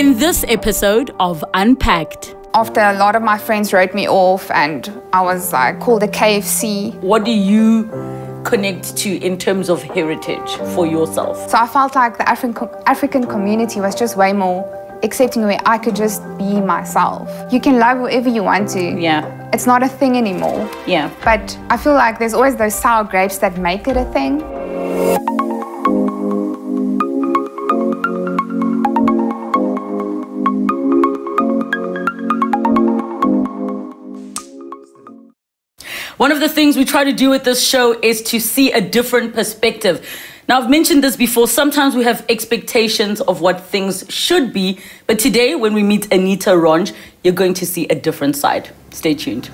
In this episode of Unpacked, After a lot of my friends wrote me off and I was like called a KFC. What do you connect to in terms of heritage for yourself? So I felt like the African African community was just way more accepting where I could just be myself. You can love whoever you want to. Yeah. It's not a thing anymore. Yeah. But I feel like there's always those sour grapes that make it a thing. One of the things we try to do with this show is to see a different perspective. Now, I've mentioned this before. Sometimes we have expectations of what things should be, but today, when we meet Anita Ronge, you're going to see a different side. Stay tuned.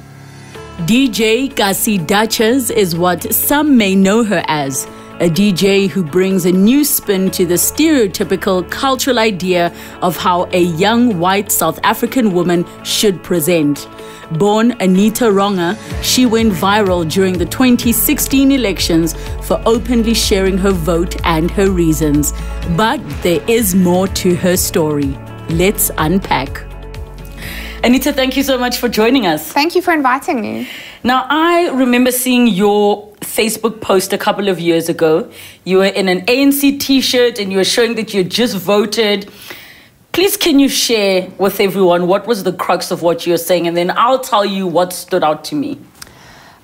DJ Kasi Duchess is what some may know her as. A DJ who brings a new spin to the stereotypical cultural idea of how a young white South African woman should present. Born Anita Ronga, she went viral during the 2016 elections for openly sharing her vote and her reasons. But there is more to her story. Let's unpack. Anita, thank you so much for joining us. Thank you for inviting me. Now, I remember seeing your Facebook post a couple of years ago. You were in an ANC t shirt and you were showing that you had just voted. Please, can you share with everyone what was the crux of what you were saying? And then I'll tell you what stood out to me.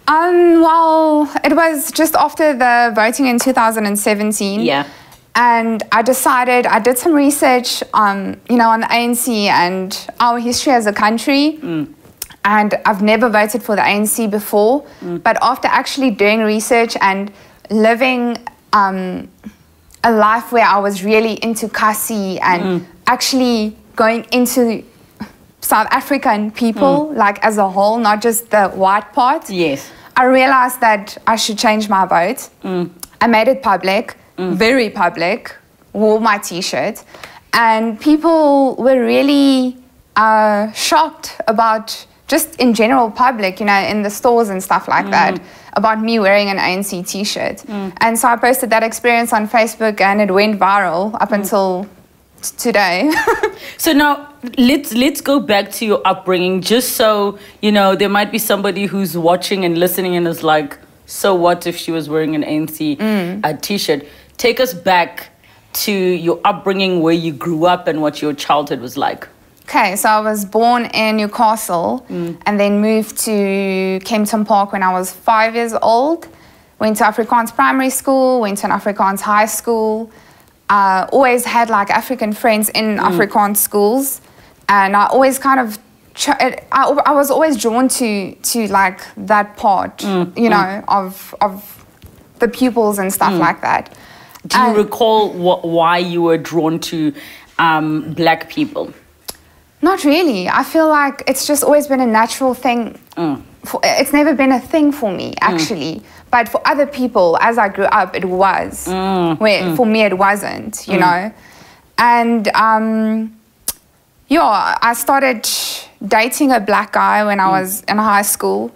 Um, well, it was just after the voting in 2017. Yeah. And I decided, I did some research, um, you know, on the ANC and our history as a country. And I've never voted for the ANC before. Mm. But after actually doing research and living um, a life where I was really into Kasi and mm. actually going into South African people, mm. like as a whole, not just the white part. Yes. I realized that I should change my vote. I made it public, very public, wore my t shirt, and people were really uh, shocked about just in general public, you know, in the stores and stuff like mm. that, about me wearing an ANC t shirt. Mm. And so I posted that experience on Facebook and it went viral up mm. until t- today. So now let's let's go back to your upbringing, just so you know there might be somebody who's watching and listening and is like, so what if she was wearing an ANC uh, t-shirt? Take us back to your upbringing, where you grew up, and what your childhood was like. Okay, so I was born in Newcastle and then moved to Kempton Park when I was five years old. Went to Afrikaans primary school, went to an Afrikaans high school. Uh, always had like African friends in Afrikaans schools, and I always kind of. I, I was always drawn to to like that part, you know, of of the pupils and stuff like that. Do you And- recall wh- why you were drawn to um, black people? Not really. I feel like it's just always been a natural thing. Mm. For, it's never been a thing for me, mm. actually. But for other people, as I grew up, it was. Mm. Where for me, it wasn't, you know? And um, yeah, I started dating a black guy when I was in high school,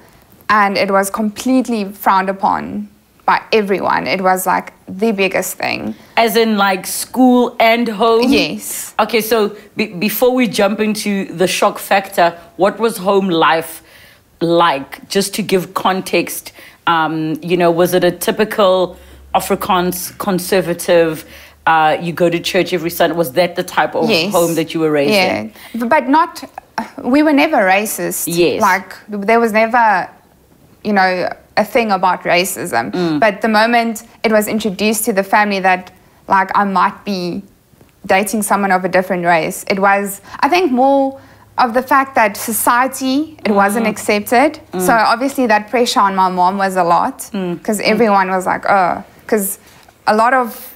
and it was completely frowned upon by everyone. It was like the biggest thing. As in, like school and home? Yes. Okay, so be- before we jump into the shock factor, what was home life like? Just to give context, um, you know, was it a typical Afrikaans conservative? Uh, you go to church every Sunday. Was that the type of Yes. home that you were raised yeah. in? B- But not, we were never racist. Yes. Like, there was never, you know, a thing about racism. Mm. But the moment it was introduced to the family that, like, I might be dating someone of a different race, it was, I think, more of the fact that society, it Mm. wasn't accepted. So obviously that pressure on my mom was a lot Mm. because everyone was like, oh, because a lot of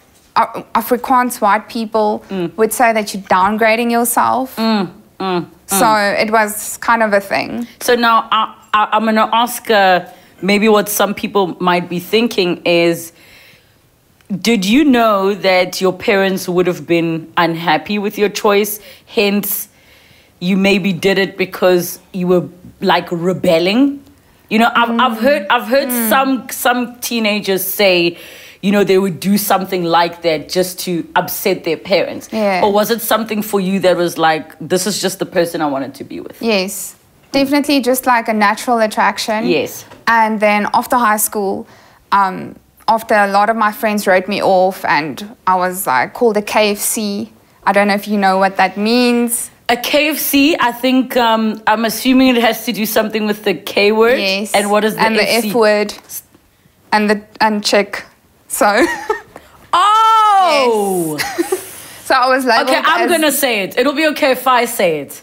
Afrikaans white people Mm. would say that you're downgrading yourself. So it was kind of a thing. So now I, I, I'm going to ask uh, maybe what some people might be thinking is did you know that your parents would have been unhappy with your choice? Hence, you maybe did it because you were like rebelling. You know, I've, I've mm. heard I've heard mm. some some teenagers say, you know, they would do something like that just to upset their parents? Yeah. Or was it something for you that was like, this is just the person I wanted to be with? Yes, definitely just like a natural attraction. Yes. And then after high school, um, after a lot of my friends wrote me off, and I was like called a KFC. I don't know if you know what that means. A KFC, I think um, I'm assuming it has to do something with the K word. Yes. And what is the and the FC? F word, and the and chick. So, Oh! yes. so I was like Okay, I'm as- gonna say it. It'll be okay if I say it.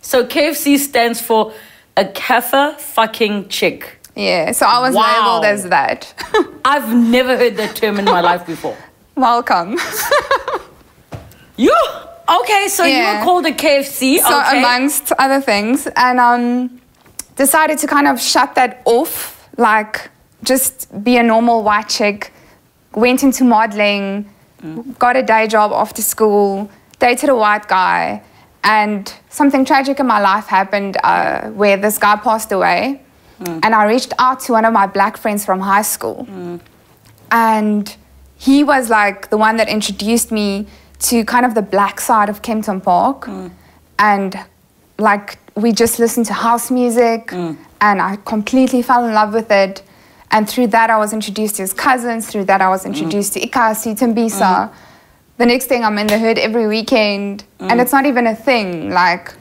So KFC stands for a kafa fucking chick. Yeah, so I was Wow. labeled as that. I've never heard that term in my life before. Welcome. You okay? So you were called a KFC. so okay. amongst other things and um decided to kind of shut that off like just be a normal white chick went into modeling got a day job after school dated a white guy and something tragic in my life happened uh, where this guy passed away. Mm. And i reached out to one of my black friends from high school. Mm. And he was like the one that introduced me to kind of the black side of Kempton Park. Mm. And like we just listened to house music. And I completely fell in love with it. And through that, I was introduced to his cousins. Through that, I was introduced to Ikasi, Tembisa. The next thing, I'm in the hood every weekend. And it's not even a thing. Like,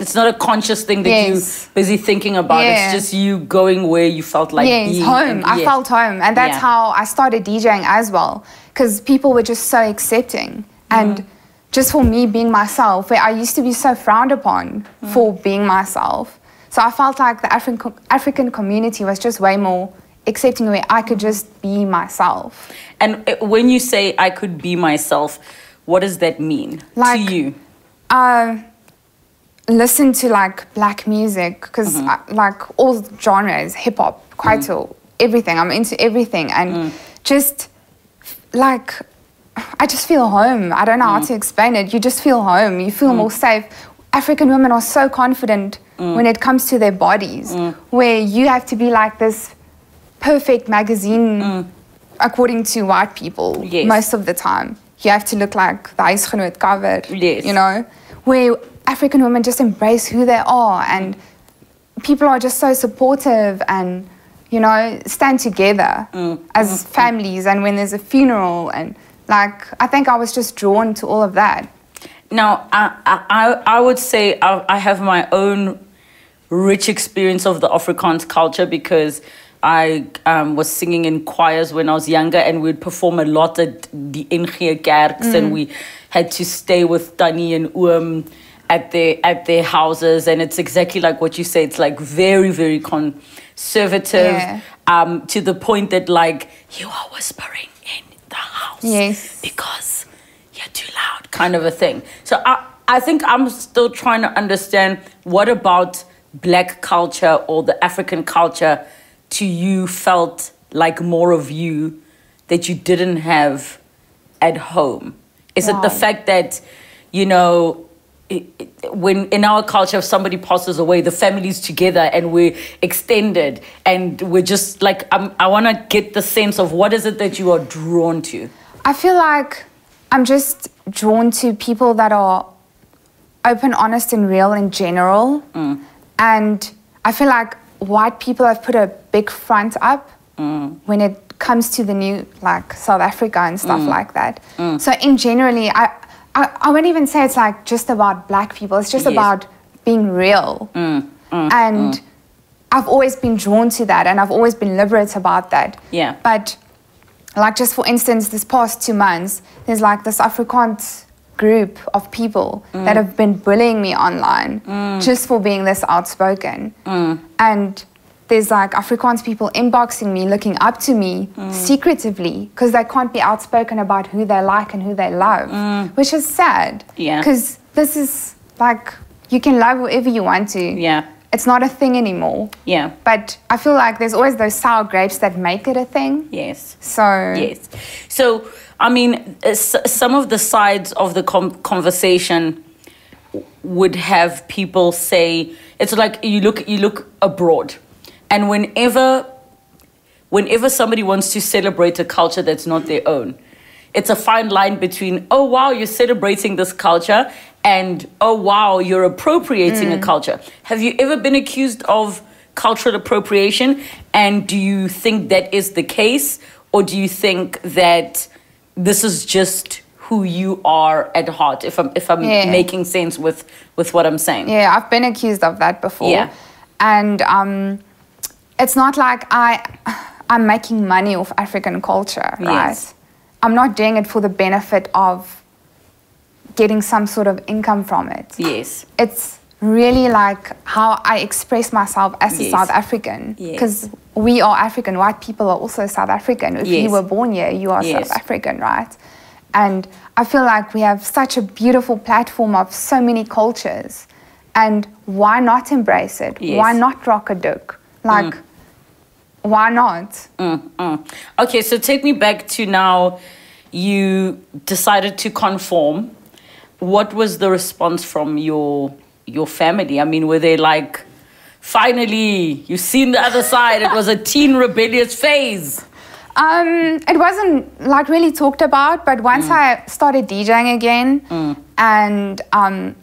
it's not a conscious thing that Yes. you busy thinking about. Yeah. It's just you going where you felt like yes, being. home. and- I felt home, and that's Yeah. how I started DJing as well, because people were just so accepting, and Mm. just for me being myself, where I used to be so frowned upon Mm. for being myself. So I felt like the African African community was just way more accepting, where I could just be myself. And when you say I could be myself, what does that mean Like- to you? uh, listen to like black music because Mm-hmm. like all genres, hip hop, kwaito, everything. I'm into everything and Mm. just like I just feel home. I don't know Mm. how to explain it. You just feel home. You feel more safe. African women are so confident Mm. when it comes to their bodies, where you have to be like this perfect magazine according to white people Mm. Yes. most of the time. You have to look like the huisgenoot cover. Yes. You know, where African women just embrace who they are and people are just so supportive and, you know, stand together as families and when there's a funeral and like I think I was just drawn to all of that. Now, I, I, I- I would say I, I have my own rich experience of the Afrikaans culture because I um, was singing in choirs when I was younger and we'd perform a lot at the NG Kerks and we had to stay with Tannie and Oom at their, at their houses and it's exactly like what you say. It's like very, very conservative Yeah. um, to the point that like you are whispering in the house Yes. because you're too loud kind of a thing so i i think i'm still trying to understand what about black culture or the african culture to you felt like more of you that you didn't have at home? Is it the fact that you know it, it- when in our culture if somebody passes away the family's together and we're extended and we're just like I'm, i want to get the sense of what is it that you are drawn to? I feel like I'm just drawn to people that are open, honest, and real in general. Mm. And I feel like white people have put a big front up mm. when it comes to the new, like South Africa and stuff mm. like that. Mm. So, in generally, I, I, I wouldn't even say it's like just about black people, it's just Yes. about being real. and I've always been drawn to that, and I've always been liberate about that. Yeah. But like just for instance, this past two months, there's like this Afrikaans group of people mm. that have been bullying me online mm. just for being this outspoken. Mm. And there's like Afrikaans people inboxing me, looking up to me secretively because they can't be outspoken about who they like and who they love, which is sad. Yeah. Because this is like, you can love whoever you want to. Yeah. It's not a thing anymore. yeah But I feel like there's always those sour grapes that make it a thing. yes So Yes. So, I mean, some of the sides of the conversation would have people say it's like you look you look abroad, and whenever whenever somebody wants to celebrate a culture that's not their own, it's a fine line between, oh wow, you're celebrating this culture, and oh wow, you're appropriating a mm. culture. Have you ever been accused of cultural appropriation? And do you think that is the case? Or do you think that this is just who you are at heart? If I'm if I'm Yeah. making sense with with what I'm saying. Yeah, I've been accused of that before. Yeah. And um, it's not like I, I'm making money off African culture, right? Yes. I'm not doing it for the benefit of getting some sort of income from it. Yes. It's really like how I express myself as a Yes. South African. Yes. Because we are African. White people are also South African. If Yes. you were born here, you are Yes. South African, right? And I feel like we have such a beautiful platform of so many cultures. And why not embrace it? Yes. Why not rock a doek? Like, why not? Mm, mm. Okay, so take me back to now. You decided to conform. What was the response from your your family? I mean, were they like, finally, you've seen the other side? It was a teen rebellious phase. Um, it wasn't like really talked about, but once I started DJing again, and um,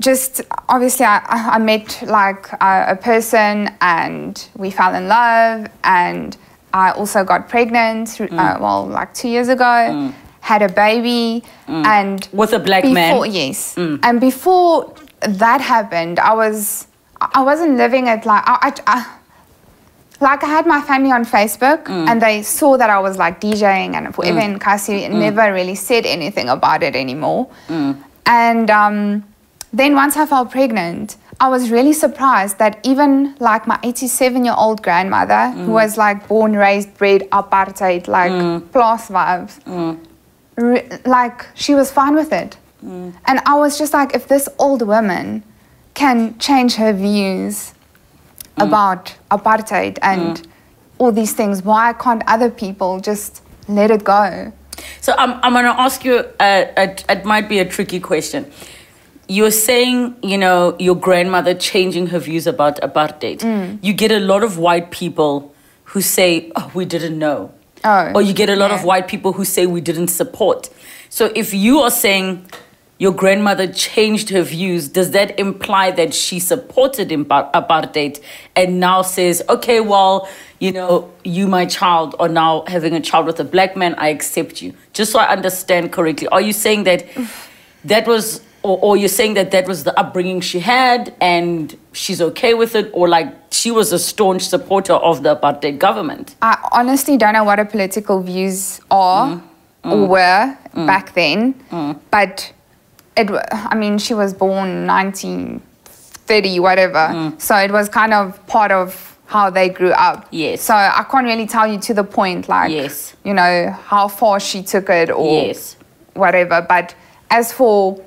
just obviously I, I met like a, a person, and we fell in love, and I also got pregnant. through- Uh, well, like two years ago, had a baby, mm. and With a black man? before, Yes, mm. and before that happened, I was I wasn't living it like I. I, I like I had my family on Facebook mm. and they saw that I was like DJing and forever in Kasi and never really said anything about it anymore. And um, then once I fell pregnant, I was really surprised that even like my 87 year old grandmother, who was like born, raised, bred, apartheid, like plus vibes, re- like she was fine with it. Mm. And I was just like, if this old woman can change her views mm. about apartheid and mm. all these things, why can't other people just let it go? So I'm, I'm going to ask you, a, a, it might be a tricky question. You're saying, you know, your grandmother changing her views about apartheid. Mm. You get a lot of white people who say, oh, we didn't know. Oh, or you get a lot of white people who say we didn't support. So if you are saying your grandmother changed her views, does that imply that she supported apartheid and now says, okay, well, you know, you, my child, are now having a child with a black man, I accept you? Just so I understand correctly. Are you saying that that was, or, or you're saying that that was the upbringing she had and she's okay with it, or like she was a staunch supporter of the apartheid government? I honestly don't know what her political views are mm. Mm. or were mm. back then, but it. I mean, she was born 1930, whatever. So it was kind of part of how they grew up. Yes. So I can't really tell you to the point, like, Yes. you know, how far she took it or Yes. whatever. But as for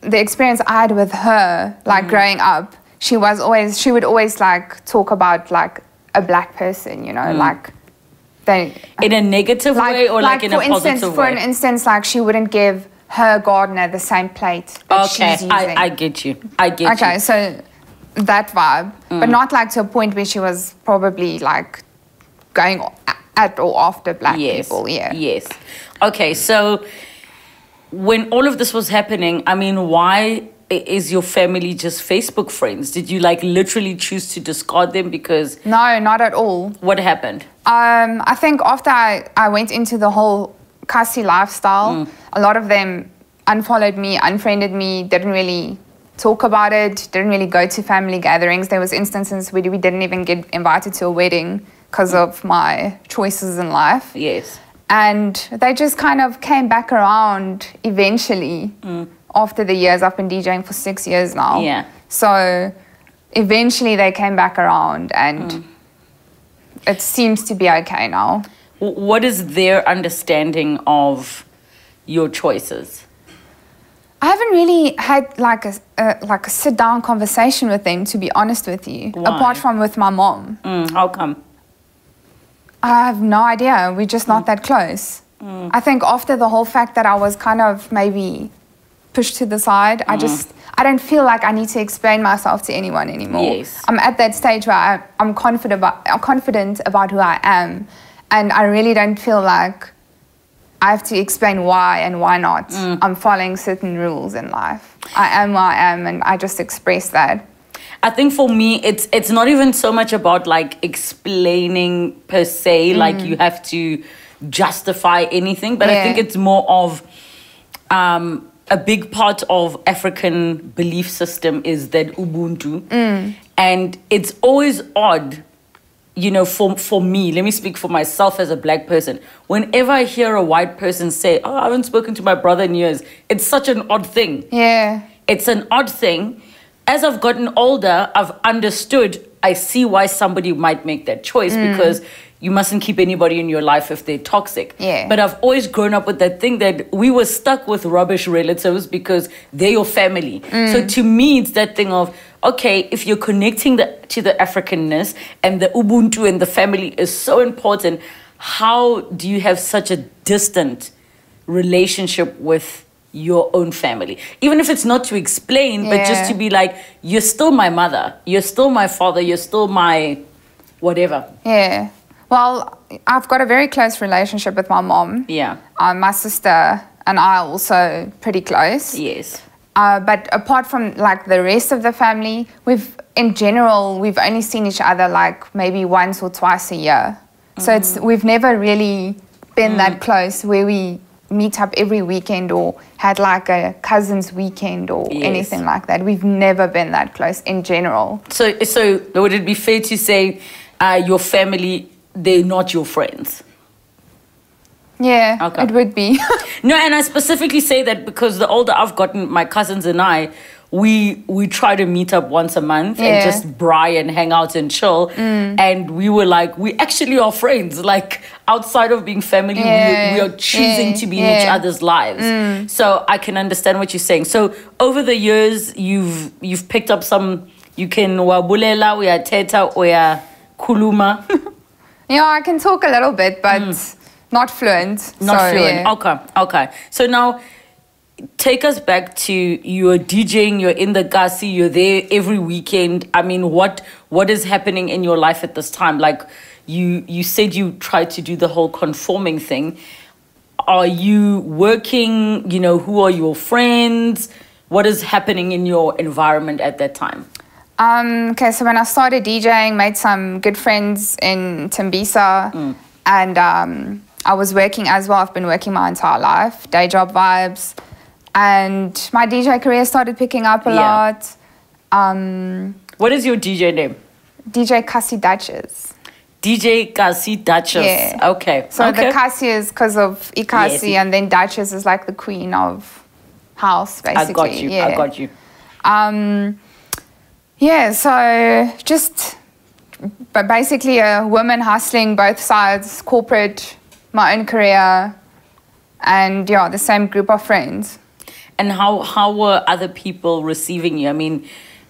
the experience I had with her, like growing up, she was always she would always like talk about like a black person, you know, like they In a negative way or like, in for a instance, positive for way? an instance, like she wouldn't give her gardener the same plate that okay, she's using. I, I get you. I get okay, you. Okay, so that vibe, but Mm. not like to a point where she was probably like going at or after black Yes. people. Yeah. Yes. Okay, so when all of this was happening, I mean, why is your family just Facebook friends? Did you like literally choose to discard them because No, not at all. what happened? Um, I think after I, I went into the whole Kasi lifestyle, a lot of them unfollowed me, unfriended me, didn't really talk about it, didn't really go to family gatherings. There was instances where we didn't even get invited to a wedding because of my choices in life. Yes. And they just kind of came back around eventually after the years. I've been DJing for six years now. Yeah. So eventually they came back around and it seems to be okay now. What is their understanding of your choices? I haven't really had like a, a like a sit down conversation with them, to be honest with you. Why? Apart from with my mom, Mm, how come? I have no idea. We're just not that close. Mm. I think after the whole fact that I was kind of maybe pushed to the side. I mm. just I don't feel like I need to explain myself to anyone anymore. Yes. I'm at that stage where I, I'm confident about I'm confident about who I am, and I really don't feel like I have to explain why and why not. Mm. I'm following certain rules in life. I am who I am, and I just express that. I think for me, it's it's not even so much about like explaining per se, like you have to justify anything, but I think it's more of um, a big part of African belief system is that Ubuntu, and it's always odd. You know, for for me, let me speak for myself as a black person. Whenever I hear a white person say, "Oh, I haven't spoken to my brother in years," it's such an odd thing Yeah. it's an odd thing. As I've gotten older, I've understood, I see why somebody might make that choice mm. because you mustn't keep anybody in your life if they're toxic. Yeah. But I've always grown up with that thing that we were stuck with rubbish relatives because they're your family. So mm. to me, it's that thing of, okay, if you're connecting the, to the Africanness and the Ubuntu and the family is so important, how do you have such a distant relationship with your own family. Even if it's not to explain but just to be like you're still my mother. You're still my father. You're still my whatever. Yeah. Well, I've got a very close relationship with my mom. yeah. Um, my sister and I are also pretty close. yes. Uh, but apart from like the rest of the family, we've in general we've only seen each other like maybe once or twice a year. So it's we've never really been that close where we meet up every weekend or had like a cousins weekend or Yes. anything like that. We've never been that close in general. so so would it be fair to say uh, your family they're not your friends Yeah, Okay. it would be. No, and I specifically say that because the older I've gotten, my cousins and I, we we try to meet up once a month and just braai and hang out and chill. And we were like, we actually are friends. Like outside of being family, Yeah, we, we are choosing yeah, to be in each other's lives. Mm. So I can understand what you're saying. So over the years, you've you've picked up some. You can wabulela, we are teta, we are kuluma. yeah, I can talk a little bit, but mm. not fluent. Not so, fluent. Okay, okay. So now, take us back to you're DJing. You're in the Kasi. You're there every weekend. I mean, what what is happening in your life at this time? Like, you you said you tried to do the whole conforming thing. Are you working? You know, who are your friends? What is happening in your environment at that time? Um, okay, so when I started DJing, made some good friends in Tembisa, and um, I was working as well. I've been working my entire life, day job vibes, and my DJ career started picking up a Yeah. lot. Um, What is your DJ name? DJ Kasi Duchess. DJ Kasi Duchess. Yeah. Okay. So okay. the Kasi is because of Ikasi, Yes. and then Duchess is like the queen of house, basically. I got you. Yeah. I got you. Um, yeah, so just but basically a woman hustling both sides, corporate, my own career, and yeah, the same group of friends. And how how were other people receiving you? I mean,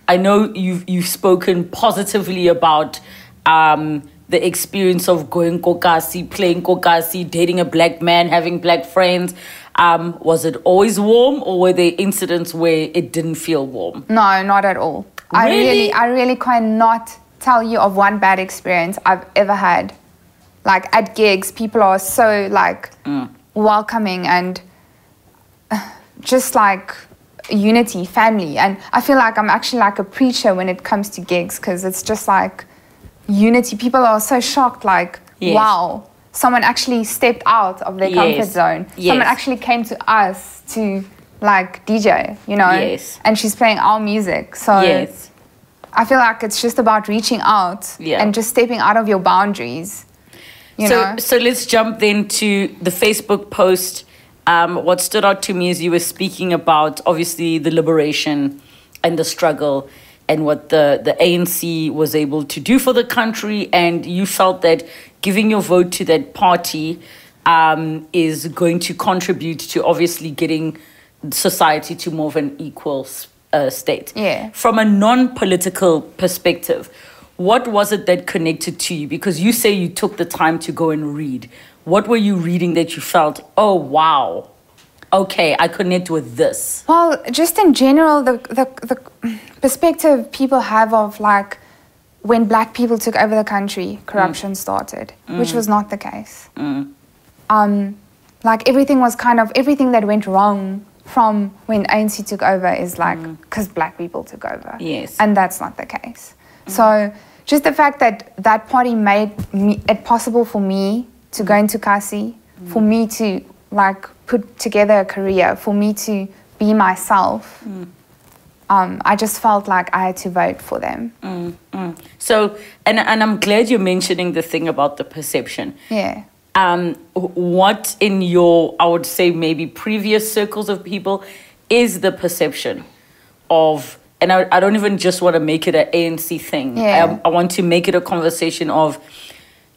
I know you've you've spoken positively about um, the experience of going kokasi, playing kokasi, dating a black man, having black friends. Um, was it always warm, or were there incidents where it didn't feel warm? No, not at all. Really? I Really? I really cannot tell you of one bad experience I've ever had. Like at gigs, people are so like welcoming and just like unity, family. And I feel like I'm actually like a preacher when it comes to gigs because it's just like unity. People are so shocked, like, Yes. wow, someone actually stepped out of their comfort zone. Yes. Someone actually came to us to like DJ, you know? Yes. And she's playing our music. So yes. I feel like it's just about reaching out Yeah. and just stepping out of your boundaries. You so, know? so let's jump then to the Facebook post. Um, what stood out to me is you were speaking about obviously the liberation and the struggle and what the, the ANC was able to do for the country. And you felt that giving your vote to that party um, is going to contribute to obviously getting society to more of an equal uh, state. Yeah. From a non political perspective, what was it that connected to you? Because you say you took the time to go and read. What were you reading that you felt, oh, wow? Okay, I connect with this? Well, just in general, the, the, the perspective people have of like when black people took over the country, mm. corruption started, mm. which was not the case. Mm. Um, like everything was kind of, everything that went wrong from when ANC took over is like because black people took over. Yes. And that's not the case. So just the fact that that party made me, it possible for me to go into Kasi, for me to like put together a career, for me to be myself, um, I just felt like I had to vote for them. Mm. So, and, and I'm glad you're mentioning the thing about the perception. Yeah. um, what in your, I would say maybe previous circles of people, is the perception of, and I, I don't even just want to make it an ANC thing. Yeah. I, I want to make it a conversation of,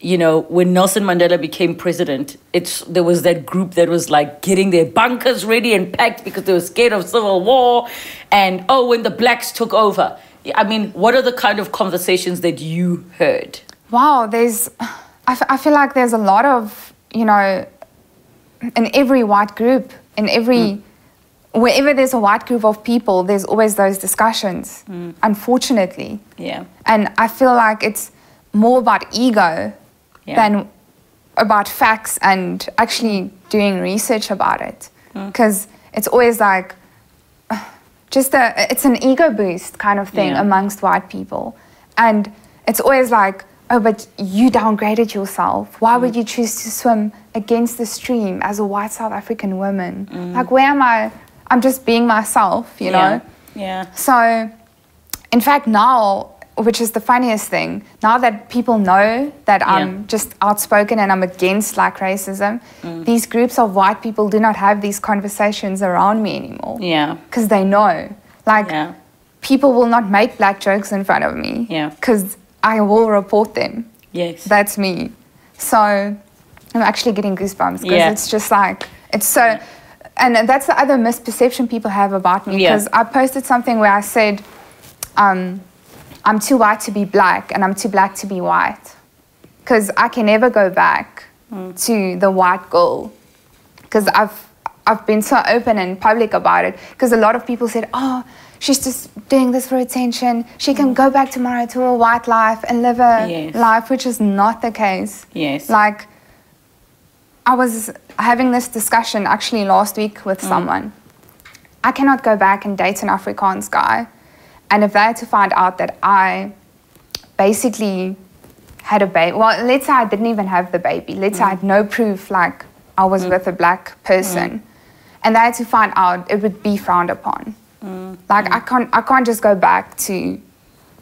you know, when Nelson Mandela became president, it's there was that group that was like getting their bunkers ready and packed because they were scared of civil war, and oh, when the blacks took over. I mean, what are the kind of conversations that you heard? Wow, there's, I, f- I feel like there's a lot of, you know, in every white group, in every, hmm. wherever there's a white group of people, there's always those discussions, hmm. unfortunately. Yeah. And I feel like it's more about ego Yeah. than about facts and actually doing research about it. Because it's always like, just a, it's an ego boost kind of thing Yeah. amongst white people. And it's always like, oh, but you downgraded yourself. Why Mm. would you choose to swim against the stream as a white South African woman? Mm. Like, where am I? I'm just being myself, you know? Yeah. So, in fact, now, which is the funniest thing, now that people know that I'm just outspoken and I'm against like racism, these groups of white people do not have these conversations around me anymore. Yeah. Because they know. Like, Yeah. people will not make black jokes in front of me. Yeah. Because I will report them. Yes. That's me. So I'm actually getting goosebumps because Yeah. it's just like it's so. And that's the other misperception people have about me Yeah. because I posted something where I said, um, "I'm too white to be black and I'm too black to be white," because I can never go back Mm. to the white girl because I've I've been so open and public about it because a lot of people said, "Oh, she's just doing this for attention. She can go back tomorrow to a white life and live a Yes. life," which is not the case. Yes. Like I was having this discussion actually last week with someone. I cannot go back and date an Afrikaans guy, and if they had to find out that I basically had a baby. Well, let's say I didn't even have the baby. Let's say I had mm. no proof, like I was mm. with a black mm. person, and they had to find out, it would be frowned upon. Like I can't, I can't just go back to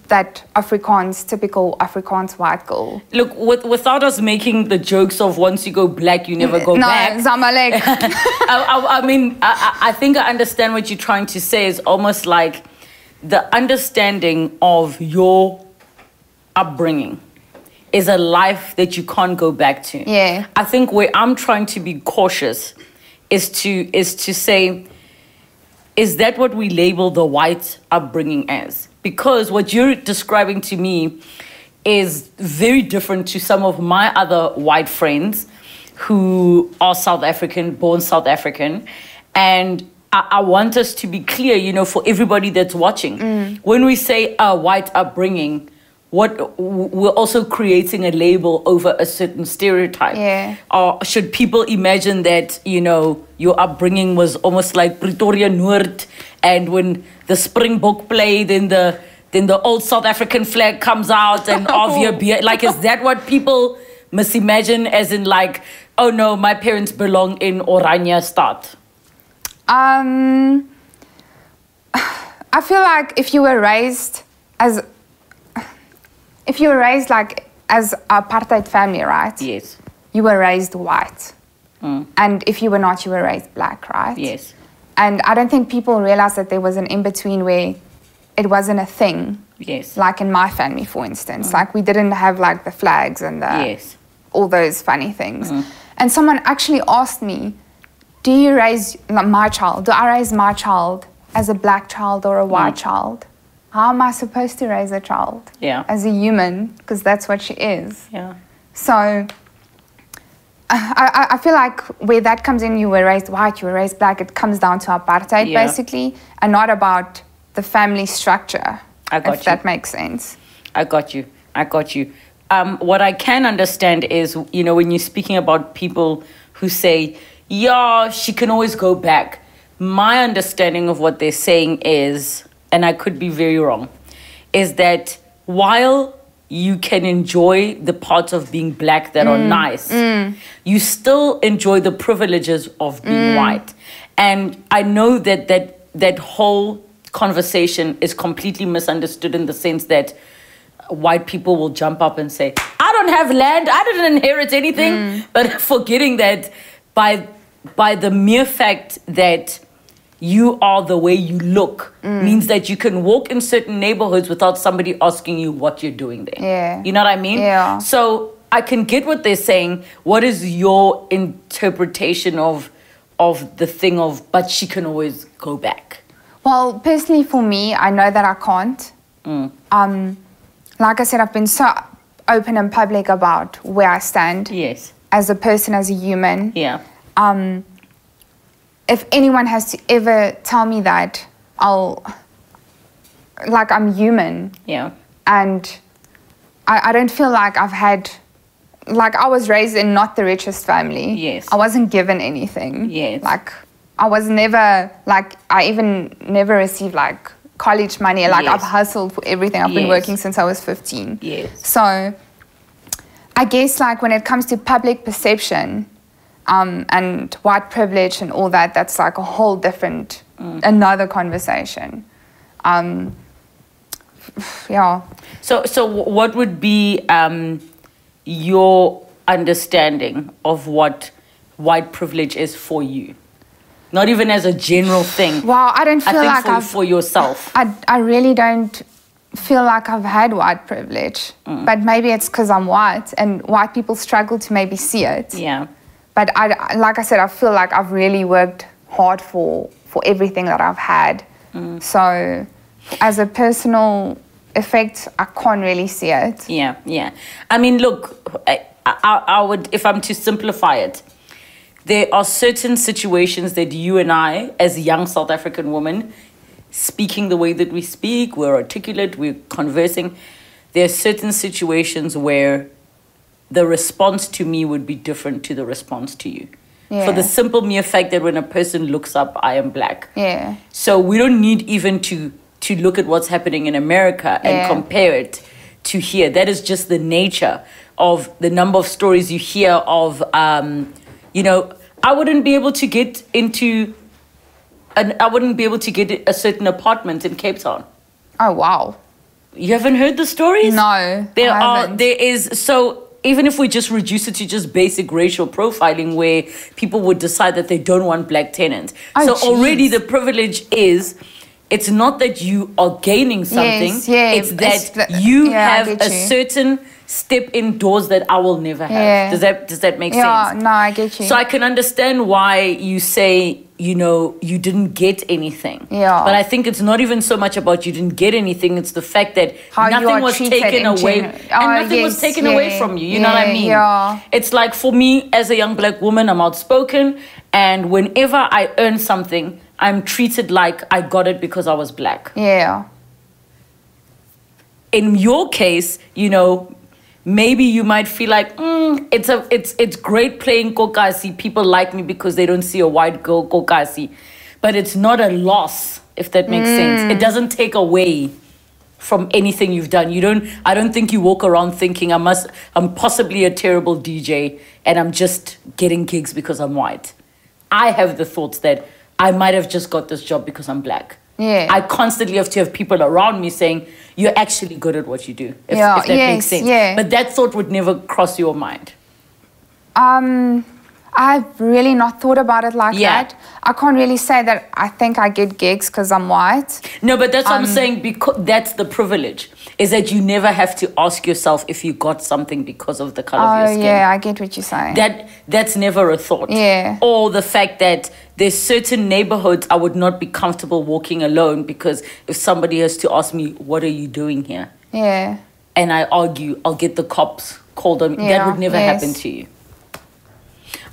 that Afrikaans, typical Afrikaans white girl. Look, with, without us making the jokes of once you go black, you never go no, back. Zamalek. I, I, I mean, I I think I understand what you're trying to say. It's almost like the understanding of your upbringing is a life that you can't go back to. Yeah. I think where I'm trying to be cautious is to is to say, is that what we label the white upbringing as? Because what you're describing to me is very different to some of my other white friends who are South African, born South African. And I, I want us to be clear, you know, for everybody that's watching. Mm. When we say a white upbringing, what we're also creating a label over a certain stereotype. Yeah. Or should people imagine that, you know, your upbringing was almost like Pretoria Noord and when the Springbok played then the then the old South African flag comes out and Avia beer. Like, is that what people must imagine as in like, oh no, my parents belong in Oranje stad? Um, I feel like if you were raised as, if you were raised like as a apartheid family, right? Yes. You were raised white, mm. and if you were not, you were raised black, right? Yes. And I don't think people realize that there was an in between where it wasn't a thing. Yes. Like in my family, for instance, mm. like we didn't have like the flags and the Yes. all those funny things. Mm. And someone actually asked me, "Do you raise my child? Do I raise my child as a black child or a white child? How am I supposed to raise a child Yeah. as a human? Because that's what she is." Yeah. So I, I- I feel like where that comes in, you were raised white, you were raised black, it comes down to apartheid Yeah. basically, and not about the family structure. I got if you. that makes sense. I got you. I got you. Um, what I can understand is, you know, when you're speaking about people who say, yeah, she can always go back. My understanding of what they're saying is, and I could be very wrong, is that while you can enjoy the parts of being black that are mm, nice, mm. you still enjoy the privileges of being mm. white. And I know that that that whole conversation is completely misunderstood in the sense that white people will jump up and say, I don't have land, I didn't inherit anything. But forgetting that by by the mere fact that you are the way you look means that you can walk in certain neighborhoods without somebody asking you what you're doing there. Yeah. You know what I mean? Yeah. So I can get what they're saying. What is your interpretation of of the thing of but she can always go back? Well, personally for me, I know that I can't. Mm. Um, like I said, I've been so open and public about where I stand Yes. as a person, as a human. Yeah. Um, if anyone has to ever tell me that, I'll, like, I'm human Yeah. and I, I don't feel like I've had, like, I was raised in not the richest family. Yes. I wasn't given anything. Yes. Like, I was never, like, I even never received, like, college money. Like, Yes. I've hustled for everything. I've been working since I was 15. Yes. So, I guess like when it comes to public perception um, and white privilege and all that, that's like a whole different, another conversation. Um, yeah. So, so what would be um, your understanding of what white privilege is for you? Not even as a general thing. Wow, I don't I feel think like for, I've. for yourself. I, I really don't feel like I've had white privilege, Mm. but maybe it's because I'm white and white people struggle to maybe see it. Yeah. But I, like I said, I feel like I've really worked hard for for everything that I've had. Mm. So, as a personal effect, I can't really see it. Yeah, yeah. I mean, look, I, I, I would, if I'm to simplify it, there are certain situations that you and I, as young South African women, speaking the way that we speak, we're articulate, we're conversing. There are certain situations where the response to me would be different to the response to you. For the simple mere fact that when a person looks up, I am black. Yeah, So we don't need even to to look at what's happening in America and Yeah. compare it to here. That is just the nature of the number of stories you hear of. Um, you know, I wouldn't be able to get into. An, I wouldn't be able to get a certain apartment in Cape Town. Oh wow. You haven't heard the stories? No, There I are haven't. there is so even if we just reduce it to just basic racial profiling where people would decide that they don't want black tenants. Oh, so already the privilege is it's not that you are gaining something. Yes, yeah, it's that it's the- you yeah, have a certain step indoors that I will never have. Yeah. Does that does that make Yeah, sense? no, I get you. So I can understand why you say, you know, you didn't get anything. Yeah. But I think it's not even so much about you didn't get anything, it's the fact that How nothing was taken away. and Oh, nothing was yes, taken away from you. You know what I mean? yeah. It's like for me as a young black woman, I'm outspoken and whenever I earn something, I'm treated like I got it because I was black yeah, in your case, you know, maybe you might feel like mm, it's a it's it's great playing kokasi. People like me because they don't see a white girl kokasi, but it's not a loss if that makes sense. It doesn't take away from anything you've done. You don't. I don't think you walk around thinking I must. I'm possibly a terrible DJ and I'm just getting gigs because I'm white. I have the thoughts that I might have just got this job because I'm black. Yeah. I constantly have to have people around me saying, You're actually good at what you do. If, Yeah, if that makes sense. yeah. But that thought would never cross your mind. Um, I've really not thought about it like Yeah. that. I can't really say that I think I get gigs because I'm white. No, but that's what Um, I'm saying because that's the privilege. Is that you never have to ask yourself if you got something because of the color of Oh your skin. yeah, I get what you're saying. That that's never a thought. Yeah. Or the fact that there's certain neighborhoods I would not be comfortable walking alone because if somebody has to ask me, What are you doing here? yeah, and I argue, I'll get the cops called on me. that would never yes. happen to you.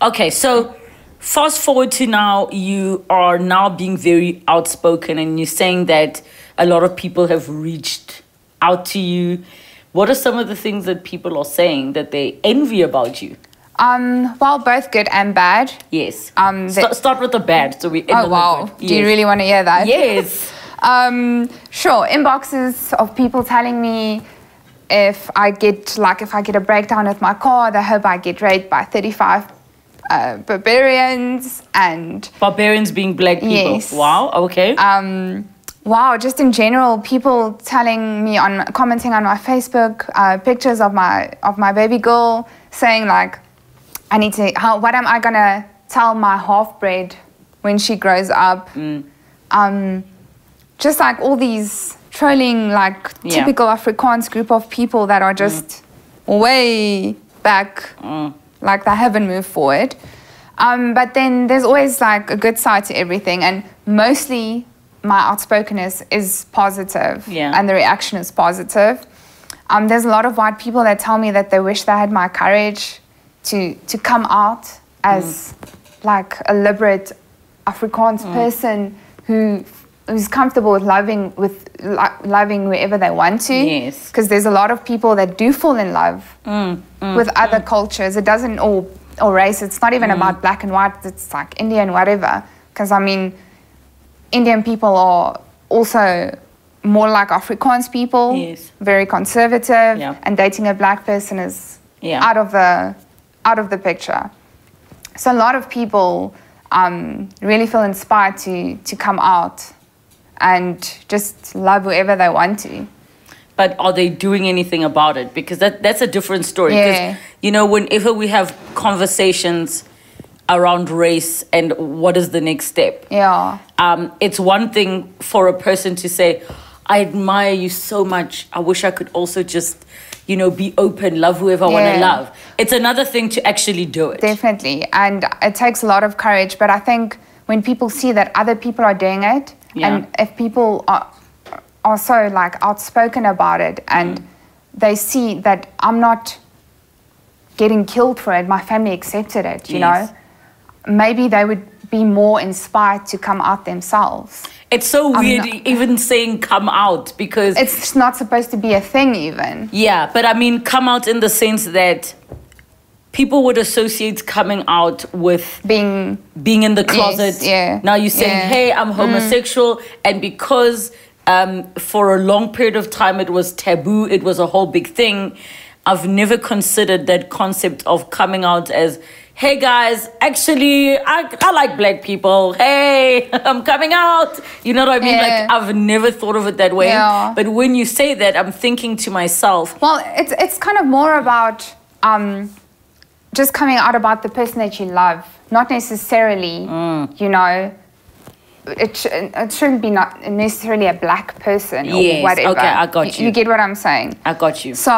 Okay, so fast forward to now, you are now being very outspoken, and you're saying that a lot of people have reached out to you. What are some of the things that people are saying that they envy about you? Um, well, both good and bad. Yes. Um, Sta- start with the bad, so we. end Oh wow! good. Do you really want to hear that? Yes. Um, sure. Inboxes of people telling me if I get like if I get a breakdown with my car, they hope I get raped by 35 uh, barbarians and Barbarians being black people. Yes. Wow. Okay. um, wow, just in general, people telling me on commenting on my Facebook uh, pictures of my of my baby girl, saying like, I need to. How? What am I gonna tell my half bred when she grows up? Um, just like all these trolling, like Yeah. typical Afrikaans group of people that are just way back like they haven't moved forward. Um, but then there's always like a good side to everything, and mostly my outspokenness is positive, Yeah. and the reaction is positive. Um, there's a lot of white people that tell me that they wish they had my courage to to come out as like a liberate Afrikaans mm. person who who's comfortable with loving with lo- loving wherever they want to. Yes. Because there's a lot of people that do fall in love mm, mm, with other cultures. It doesn't all or race. It's not even about black and white. It's like Indian, whatever. Because I mean, Indian people are also more like Afrikaans people. Yes. Very conservative. Yeah. And dating a black person is Yeah. out of the out of the picture. So a lot of people um, really feel inspired to to come out and just love whoever they want to. but are they doing anything about it? Because that that's a different story. Yeah. you know, whenever we have conversations around race and what is the next step, Yeah. um, it's one thing for a person to say, "I admire you so much. I wish I could also just." You know, be open, love whoever I want to love. It's another thing to actually do it. Definitely. And it takes a lot of courage. But I think when people see that other people are doing it, Yeah. and if people are, are so like outspoken about it and mm. they see that I'm not getting killed for it, my family accepted it, you Yes. know, maybe they would be more inspired to come out themselves. It's so I'm weird, not- even saying "come out" because It's not supposed to be a thing, even. Yeah, but I mean, come out in the sense that people would associate coming out with Being being in the closet. yeah, Now you're saying, yeah. Mm. hey, I'm homosexual. And because um, for a long period of time it was taboo, it was a whole big thing, I've never considered that concept of coming out as, hey guys, actually, I, I like black people. Hey, I'm coming out. You know what I mean? Yeah. Like, I've never thought of it that way. Yeah. But when you say that, I'm thinking to myself, Well, it's it's kind of more about um, just coming out about the person that you love, not necessarily, Mm. you know. It, sh- it shouldn't be not necessarily a black person or Yes, whatever. okay, I got you. You get what I'm saying? I got you. So,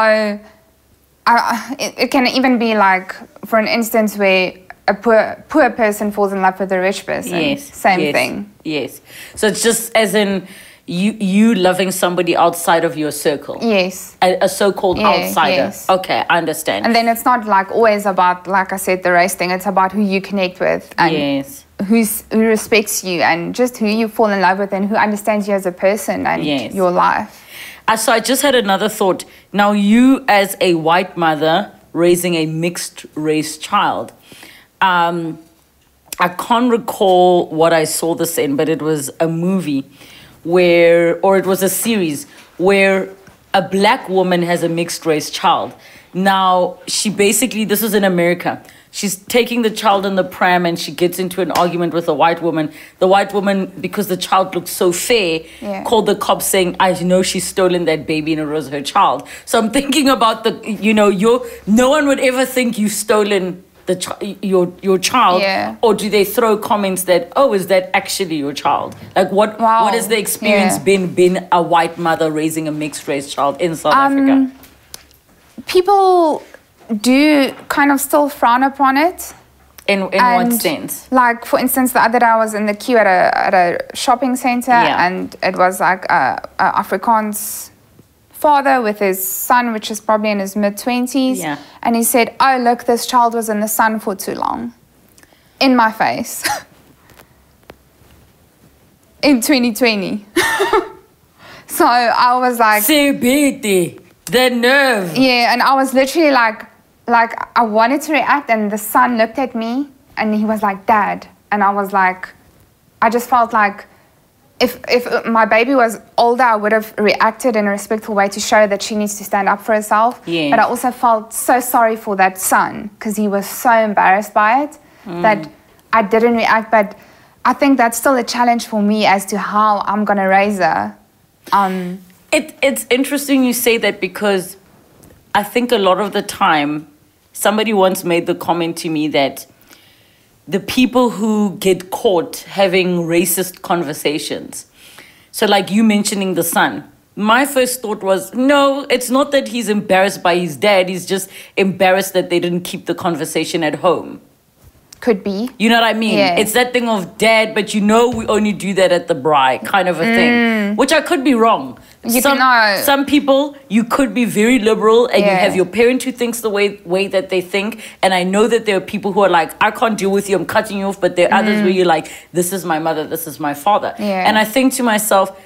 I it, it can even be like, for an instance, where a poor poor person falls in love with a rich person. Yes. Same yes, thing. Yes. So it's just as in you you loving somebody outside of your circle. Yes. A, a so-called Yeah, outsider. yes. Okay, I understand. And then it's not like always about, like I said, the race thing. It's about who you connect with and yes. who's who respects you and just who you fall in love with and who understands you as a person and Yes. your life. So I just had another thought. Now you as a white mother raising a mixed race child, um, I can't recall what I saw this in, but it was a movie where, or it was a series where a black woman has a mixed race child. Now, she basically, this is in America. She's taking the child in the pram and she gets into an argument with a white woman. The white woman, because the child looked so fair, Yeah. called the cops saying, I know she's stolen that baby and it was her child. So I'm thinking about the, you know, your, no one would ever think you've stolen the chi- your your child Yeah. or do they throw comments that oh is that actually your child like what Wow. what has the experience Yeah. been being a white mother raising a mixed race child in south Um, africa People do kind of still frown upon it. in in what sense Like for instance, the other day I was in the queue at a at a shopping center, Yeah. and it was like a, a Afrikaans father with his son, which is probably in his mid 20s. Yeah. And he said, Oh, look, this child was in the sun for too long. In my face. in 2020. so I was like, CBT, the nerve. yeah, and I was literally like, like I wanted to react, and the son looked at me, and he was like, "Dad," and I was like, I just felt like, if if my baby was older, I would have reacted in a respectful way to show that she needs to stand up for herself. Yeah. But I also felt so sorry for that son because he was so embarrassed by it that I didn't react. But I think that's still a challenge for me as to how I'm gonna raise her. Um, It, it's interesting you say that because I think a lot of the time, somebody once made the comment to me that the people who get caught having racist conversations, so like you mentioning the son, my first thought was no, it's not that he's embarrassed by his dad, he's just embarrassed that they didn't keep the conversation at home. Could be. You know what I mean? Yeah. It's that thing of dad, but you know we only do that at the braai kind of a thing. Which I could be wrong. Mm. You some, some people you could be very liberal and you have your parent who thinks the way way that they think. And I know that there are people who are like, I can't deal with you, I'm cutting you off, but there are others where you're like, This is my mother, this is my father. Mm. Yeah. And I think to myself,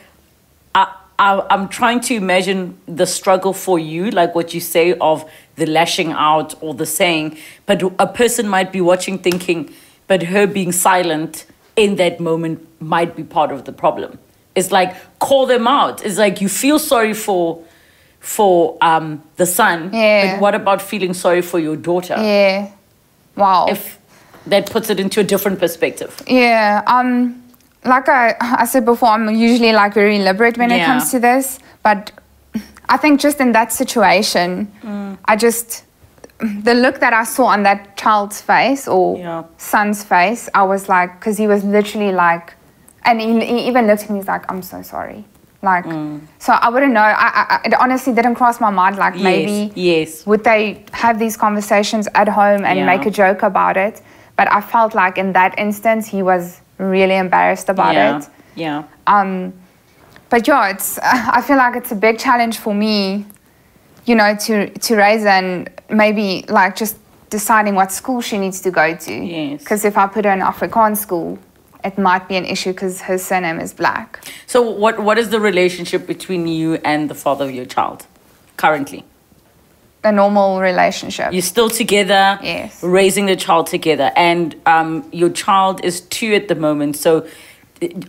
I, I, I'm trying to imagine the struggle for you, like what you say of the lashing out or the saying, but a person might be watching thinking, but her being silent in that moment might be part of the problem. It's like call them out. It's like you feel sorry for for um, the son, Yeah. but what about feeling sorry for your daughter? Yeah. Wow. If that puts it into a different perspective. Yeah, um, like I, I said before, I'm usually like very liberate when it comes to this, but I think just in that situation, Mm. I just the look that I saw on that child's face or Yeah. son's face, I was like, because he was literally like, and he, he even looked at me, he's like, I'm so sorry. Like, Mm. so I wouldn't know. I, I, it honestly didn't cross my mind. Like, maybe Yes. would they have these conversations at home and Yeah. make a joke about it? But I felt like in that instance, he was really embarrassed about yeah. it. Yeah. Um, but yeah, it's. I feel like it's a big challenge for me, you know, to to raise and maybe like just deciding what school she needs to go to. Yes. Because if I put her in Afrikaans school, it might be an issue because her surname is black. So what what is the relationship between you and the father of your child currently? A normal relationship. You're still together, Yes. raising the child together, and um, your child is two at the moment. So,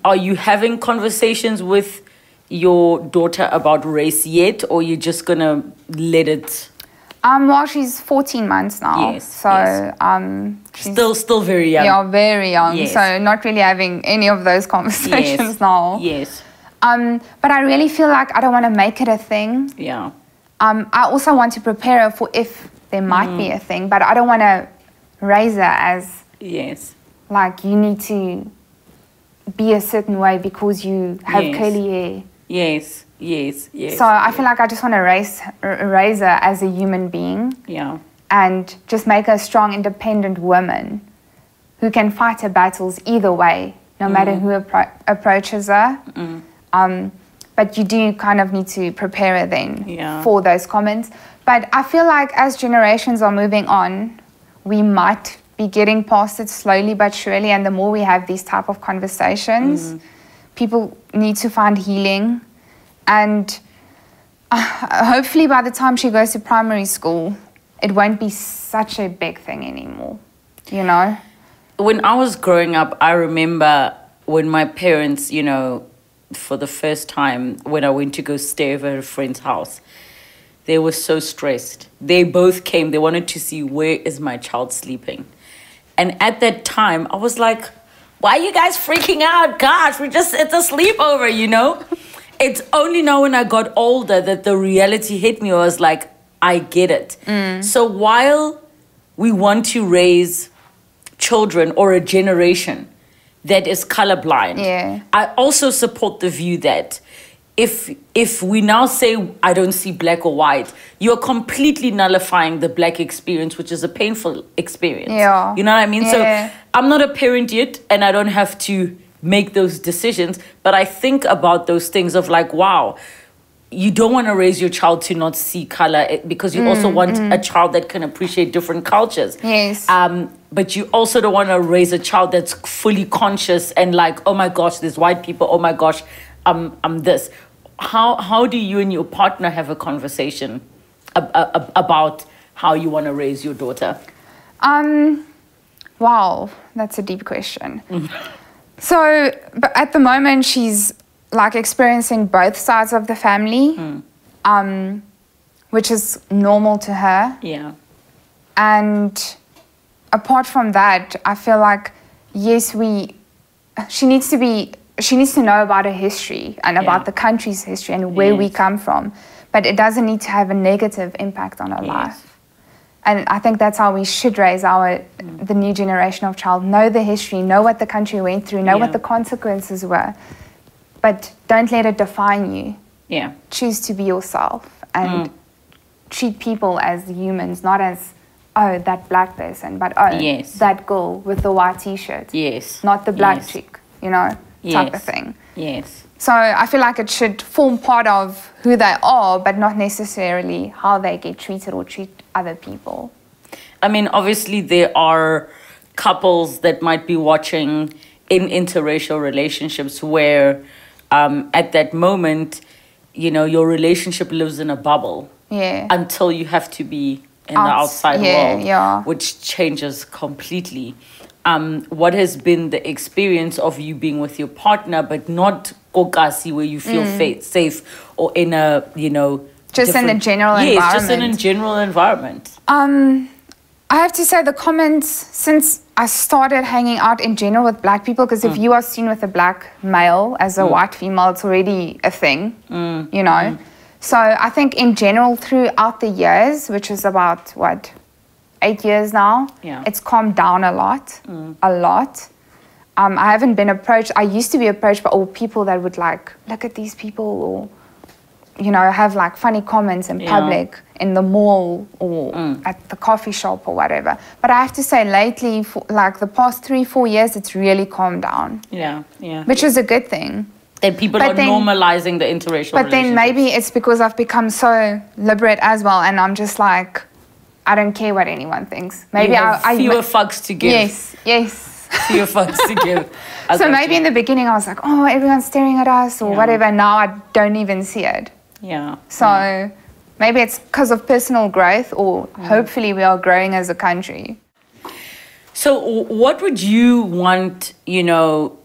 are you having conversations with your daughter about race yet, or you're just gonna let it? Um, well, she's 14 months now. Yes, So, yes. um, she's Still, still very young. yeah, very young. Yes. So, not really having any of those conversations yes. now. Yes. Um, but I really feel like I don't want to make it a thing. Yeah. Um, I also want to prepare her for if there might Mm. be a thing, but I don't want to raise her as Yes. like you need to be a certain way because you have Yes. curly hair. Yes. Yes. Yes. So I feel like I just want to raise raise her as a human being Yeah. and just make her a strong, independent woman who can fight her battles either way, no matter Mm. who appro- approaches her. Um, but you do kind of need to prepare her then Yeah. for those comments. But I feel like as generations are moving on, we might be getting past it slowly but surely. And the more we have these type of conversations, Mm. People need to find healing. And uh, hopefully by the time she goes to primary school, it won't be such a big thing anymore. You know? when I was growing up, I remember when my parents, you know, for the first time when I went to go stay over at a friend's house, they were so stressed. They both came, they wanted to see where is my child sleeping. And at that time, I was like, why are you guys freaking out? Gosh, we just, it's a sleepover, you know? It's only now when I got older that the reality hit me. I was like, I get it. Mm. So while we want to raise children or a generation that is colorblind. Yeah. I also support the view that if if we now say I don't see black or white, you're completely nullifying the black experience, which is a painful experience. Yeah. You know what I mean? Yeah. So I'm not a parent yet and I don't have to make those decisions, but I think about those things of like, wow, you don't want to raise your child to not see color eh, because you also want a child that can appreciate different cultures. Yes. Um, but you also don't want to raise a child that's fully conscious and like, oh my gosh, there's white people. Oh my gosh, I'm I'm this. How how do you and your partner have a conversation ab- ab- about how you want to raise your daughter? Um, wow, that's a deep question. So, but at the moment, she's like experiencing both sides of the family, um, which is normal to her. Yeah. And apart from that, I feel like yes, we. She needs to be. She needs to know about her history and Yeah. about the country's history and where we come from, but it doesn't need to have a negative impact on her Yes. life. And I think that's how we should raise our mm. the new generation of child. Know the history, know what the country went through, know Yeah. what the consequences were, but don't let it define you. Yeah. Choose to be yourself and mm. treat people as humans, not as oh that black person, but oh Yes. that girl with the white T-shirt, Yes. not the black Yes. chick, you know, type of thing. Yes. So I feel like it should form part of who they are, but not necessarily how they get treated or treat other people. I mean, obviously, there are couples that might be watching in interracial relationships where, um, at that moment, you know, your relationship lives in a bubble Yeah. until you have to be in the Outs- outside yeah, world, yeah. which changes completely. Um, what has been the experience of you being with your partner, but not kokasi, where you feel fa- safe or in a, you know, Mm. Just in a general yes, just in a general environment. Um, I have to say the comments since I started hanging out in general with black people, because if you are seen with a black male as a white female, it's already a thing, you know. So I think in general throughout the years, which is about what eight years now, Yeah. it's calmed down a lot, a lot. Um, I haven't been approached. I used to be approached by all people that would like look at these people or you know, have like funny comments in Yeah. public in the mall or Mm. at the coffee shop or whatever. But I have to say, lately, for like the past three, four years, it's really calmed down, Yeah, yeah. which is a good thing. Then people But are then- normalizing the interracial But then maybe it's because I've become so liberate as well, and I'm just like, I don't care what anyone thinks. Maybe I, I fewer fucks to give. yes, yes. Fewer fucks to give. I so maybe you. in the beginning I was like, oh, everyone's staring at us or Yeah. whatever. Now I don't even see it. yeah. So maybe it's because of personal growth, or hopefully we are growing as a country. So, what would you want, you know,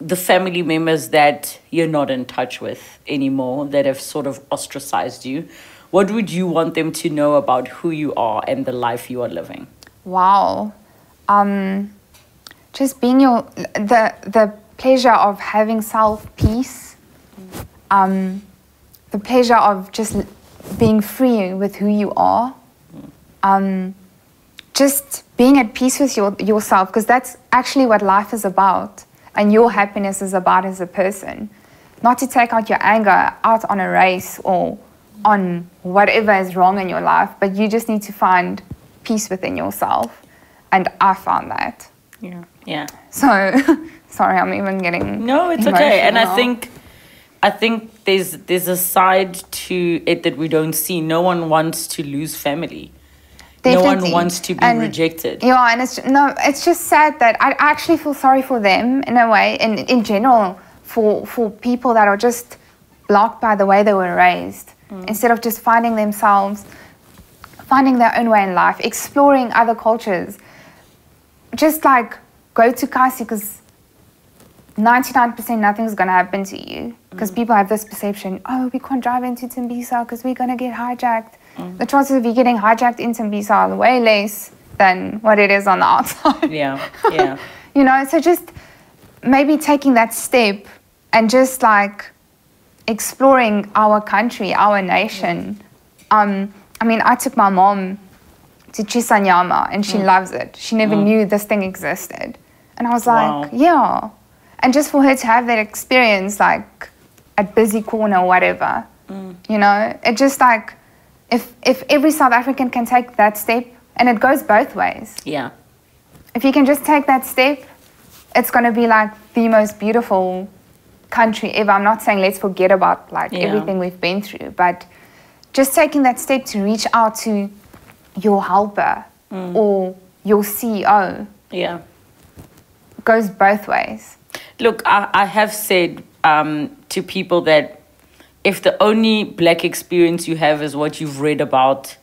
the family members that you're not in touch with anymore, that have sort of ostracized you, what would you want them to know about who you are and the life you are living? Wow. Um, just being your the the pleasure of having self peace. Um, the pleasure of just being free with who you are. Um, just being at peace with your, yourself because that's actually what life is about and your happiness is about as a person not to take out your anger out on a race or on whatever is wrong in your life but you just need to find peace within yourself and i found that Yeah. Yeah. so sorry i'm even getting No, it's okay. And I think I think there's there's a side to it that we don't see. No one wants to lose family. No one wants to be And- rejected. Yeah, and it's no, it's just sad that I actually feel sorry for them in a way, and in general for for people that are just blocked by the way they were raised, Mm. instead of just finding themselves, finding their own way in life, exploring other cultures. Just like go to Kasi because. 99% nothing's gonna happen to you because people have this perception oh we can't drive into Tembisa because we're gonna get hijacked the chances of you getting hijacked in Tembisa are way less than what it is on the outside Yeah. Yeah. you know so just maybe taking that step and just like exploring our country our nation. Um, i mean i took my mom to chisanyama and she mm. loves it. She never mm. knew this thing existed. And i was like Wow. yeah. And just for her to have that experience like at Busy Corner or whatever mm. you know it just like if if every south african can take that step and it goes both ways. Yeah. if you can just take that step, it's going to be like the most beautiful country ever. I'm not saying let's forget about like Yeah. everything we've been through, but just taking that step to reach out to your helper Mm. or your CEO Yeah. goes both ways. Look, I, I have said um, to people that if the only black experience you have is what you've read about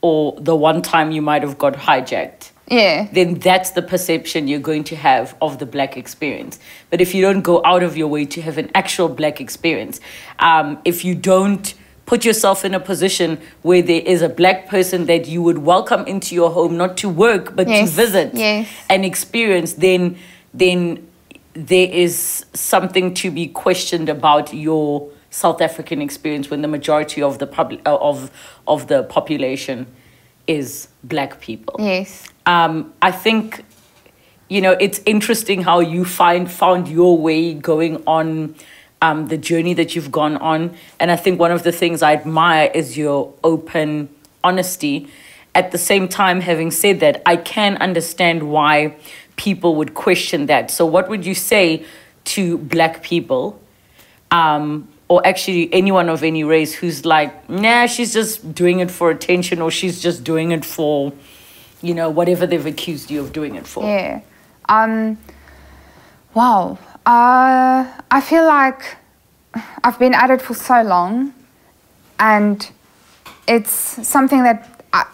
or the one time you might have got hijacked, Yeah. then that's the perception you're going to have of the black experience. But if you don't go out of your way to have an actual black experience, um, if you don't put yourself in a position where there is a black person that you would welcome into your home, not to work, but Yes, to visit yes. and experience, then then there is something to be questioned about your South African experience when the majority of the public of of the population is black people Yes. Um, I think, you know, it's interesting how you find found your way going on um, the journey that you've gone on, and I think one of the things I admire is your open honesty. At the same time, having said that, I can understand why people would question that. So, what would you say to black people? um, or actually anyone of any race who's like, nah, she's just doing it for attention or she's just doing it for, you know, whatever they've accused you of doing it for. Yeah. Um, wow. Uh, I feel like I've been at it for so long, and it's something that I,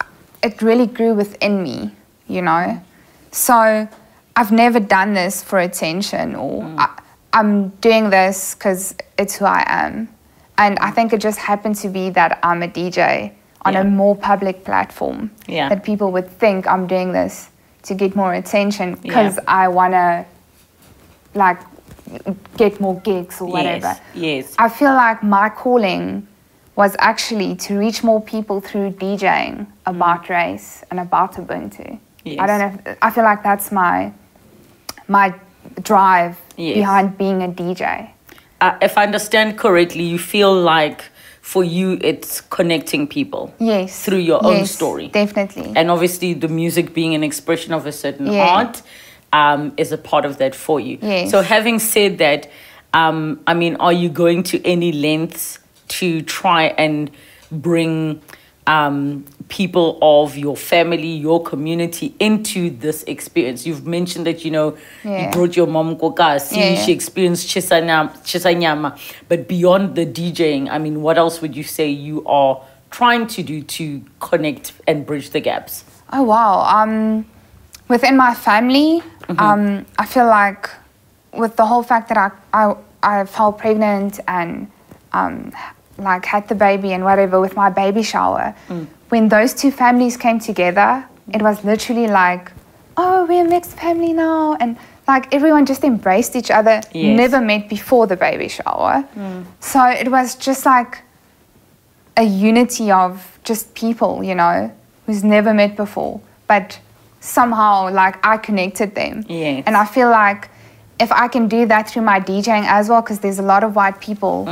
it really grew within me, you know. So I've never done this for attention, or I, I'm doing this because it's who I am, and I think it just happened to be that I'm a DJ on Yeah. a more public platform Yeah. that people would think I'm doing this to get more attention because Yeah. I want to like get more gigs or whatever. Yes, yes. I feel like my calling was actually to reach more people through DJing about race and about Ubuntu. I Yes. don't know. If, I feel like that's my my drive Yes. behind being a DJ. Uh, if I understand correctly, you feel like for you it's connecting people Yes. through your own story. Definitely. And obviously, the music being an expression of a certain Yeah. art um, is a part of that for you. Yes. So, having said that, um, I mean, are you going to any lengths to try and bring um, people of your family, your community into this experience? You've mentioned that, you know, you brought your mom kokasi, Yeah. she experienced chisanyama, chisanyama. But beyond the DJing, I mean, what else would you say you are trying to do to connect and bridge the gaps? Oh wow. Um, within my family, Mm-hmm. um, I feel like with the whole fact that I I, I fell pregnant and um, like had the baby and whatever with my baby shower, Mm. when those two families came together, it was literally like, oh, we're a mixed family now, and like everyone just embraced each other. Yes. Never met before the baby shower, so it was just like a unity of just people, you know, who's never met before, but somehow like I connected them. Yes. And I feel like if I can do that through my DJing as well, because there's a lot of white people.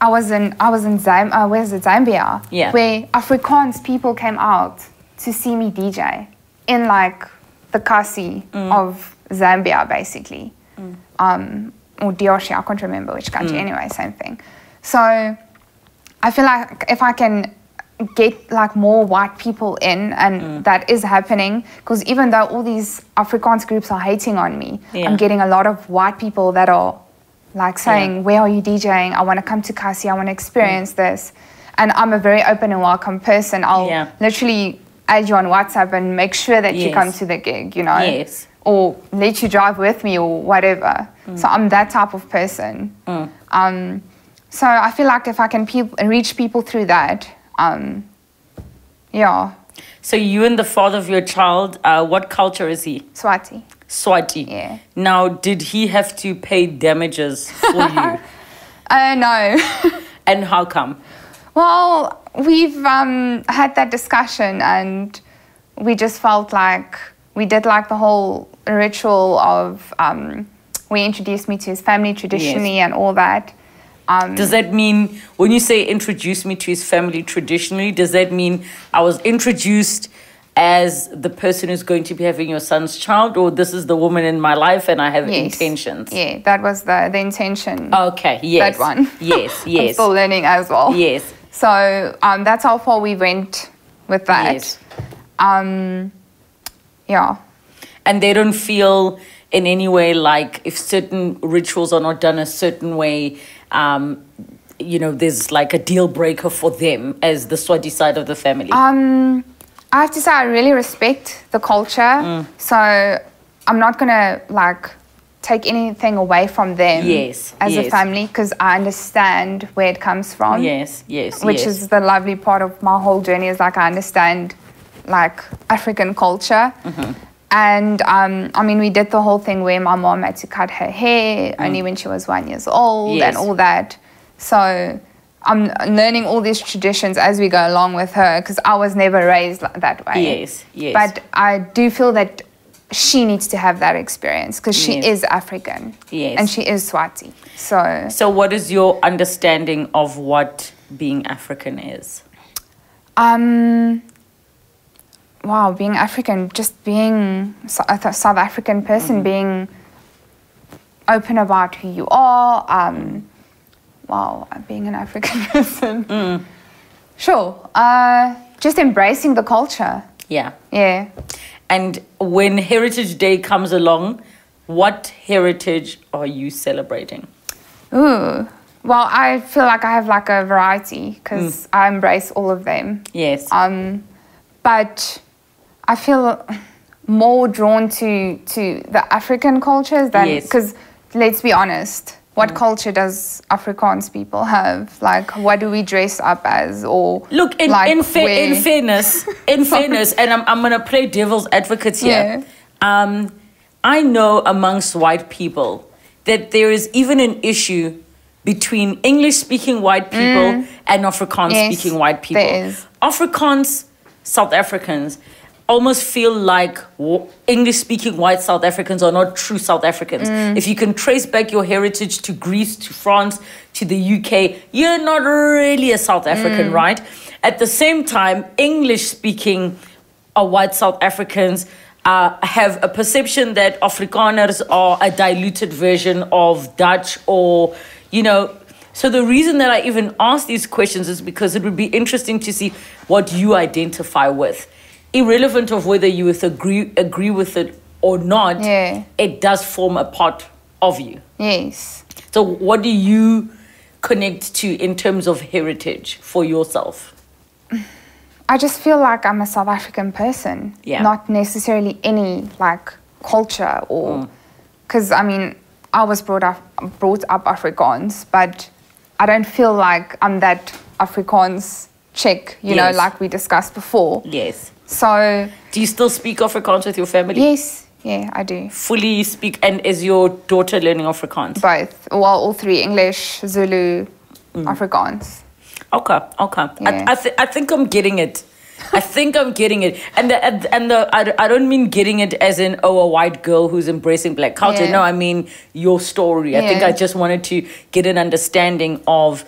I was in I was in Zam- uh, where's it Zambia, Yeah. where Afrikaans people came out to see me DJ in like the kasi of Zambia, basically, um, or DRC. I can't remember which country. Anyway, same thing. So I feel like if I can get like more white people in, and that is happening, because even though all these Afrikaans groups are hating on me, Yeah. I'm getting a lot of white people that are like saying, "Where are you DJing? I want to come to Kasi. I want to experience this." And I'm a very open and welcome person. I'll Yeah. literally add you on WhatsApp and make sure that you come to the gig. You know, Yes. or let you drive with me or whatever. So I'm that type of person. Um, so I feel like if I can peop- reach people through that, um, yeah, So you and the father of your child, uh, what culture is he? Swati. Swati. Yeah. Now, did he have to pay damages for you? Uh, no. and how come? well, we've um, had that discussion and we just felt like we did like the whole ritual of um, we introduced me to his family traditionally and all that. Um, Does that mean, when you say introduce me to his family traditionally, does that mean I was introduced as the person who's going to be having your son's child, or this is the woman in my life and I have Yes. intentions? Yeah, that was the, the intention. Okay, yes. That one. Yes, yes. I'm still learning as well. yes, So um, that's how far we went with that. yes. Um, yeah. And they don't feel in any way like if certain rituals are not done a certain way, um, you know, there's like a deal breaker for them as the Swati side of the family. Um, I have to say I really respect the culture. Mm. So I'm not gonna like take anything away from them Yes, as a family because I understand where it comes from. yes, yes, Which yes. is the lovely part of my whole journey is like I understand like African culture. Mm-hmm. And um, I mean, we did the whole thing where my mom had to cut her hair only when she was one years old Mm. Yes. and all that. So I'm learning all these traditions as we go along with her because I was never raised that way. Yes, yes. But I do feel that she needs to have that experience because she Yes. is African. Yes. And she is Swati. So So, what is your understanding of what being African is? Um, wow, being African, just being a South African person, being open about who you are. Um, wow, being an African person. Sure. Uh, just embracing the culture. Yeah. Yeah. And when Heritage Day comes along, what heritage are you celebrating? Ooh. Well, I feel like I have like a variety because I embrace all of them. Yes. Um, but I feel more drawn to to the African cultures than Yes. because let's be honest, what culture does Afrikaans people have? Like, what do we dress up as, or Look, in, like in, fa- in fairness, in fairness, and I'm, I'm going to play devil's advocate here. Yeah. Um, I know amongst white people that there is even an issue between English speaking white people and Afrikaans Mm. Yes, speaking white people. there is. Afrikaans South Africans almost feel like English speaking white South Africans are not true South Africans. Mm. If you can trace back your heritage to Greece, to France, to the UK, you're not really a South African, Mm. right? At the same time, English speaking uh, white South Africans uh, have a perception that Afrikaners are a diluted version of Dutch or, you know, so the reason that I even ask these questions is because it would be interesting to see what you identify with. Irrelevant of whether you with agree agree with it or not, Yeah. it does form a part of you. Yes. So what do you connect to in terms of heritage for yourself? I just feel like I'm a South African person, Yeah. not necessarily any like culture or Mm. because I mean I was brought up brought up Afrikaans, but I don't feel like I'm that Afrikaans chick, you know, like we discussed before. Yes. So Do you still speak Afrikaans with your family? yes, yeah, I do Fully speak, and is your daughter learning Afrikaans? both. Well, all three: English, Zulu, mm. Afrikaans. Okay, okay. Yeah. I, I, th- I think I'm getting it. I think I'm getting it. And the, and and the I, I don't mean getting it as in, oh, a white girl who's embracing black culture. Yeah. No, I mean your story. I think I just wanted to get an understanding of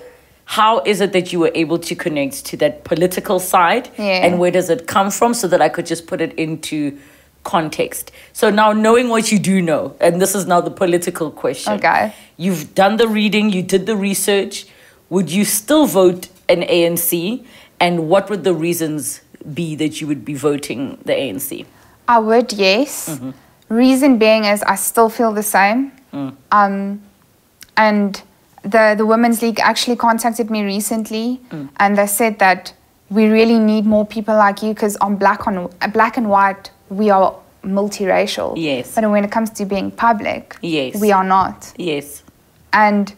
how is it that you were able to connect to that political side Yeah. and where does it come from so that I could just put it into context. So now knowing what you do know, and this is now the political question. Okay. You've done the reading, you did the research. Would you still vote an ANC? And what would the reasons be that you would be voting the ANC? I would, yes. Mm-hmm. Reason being is I still feel the same. Mm. Um, and the the women's league actually contacted me recently, Mm. and they said that we really need more people like you because on black on uh, black and white we are multiracial. Yes. But when it comes to being public, Yes. we are not. Yes. And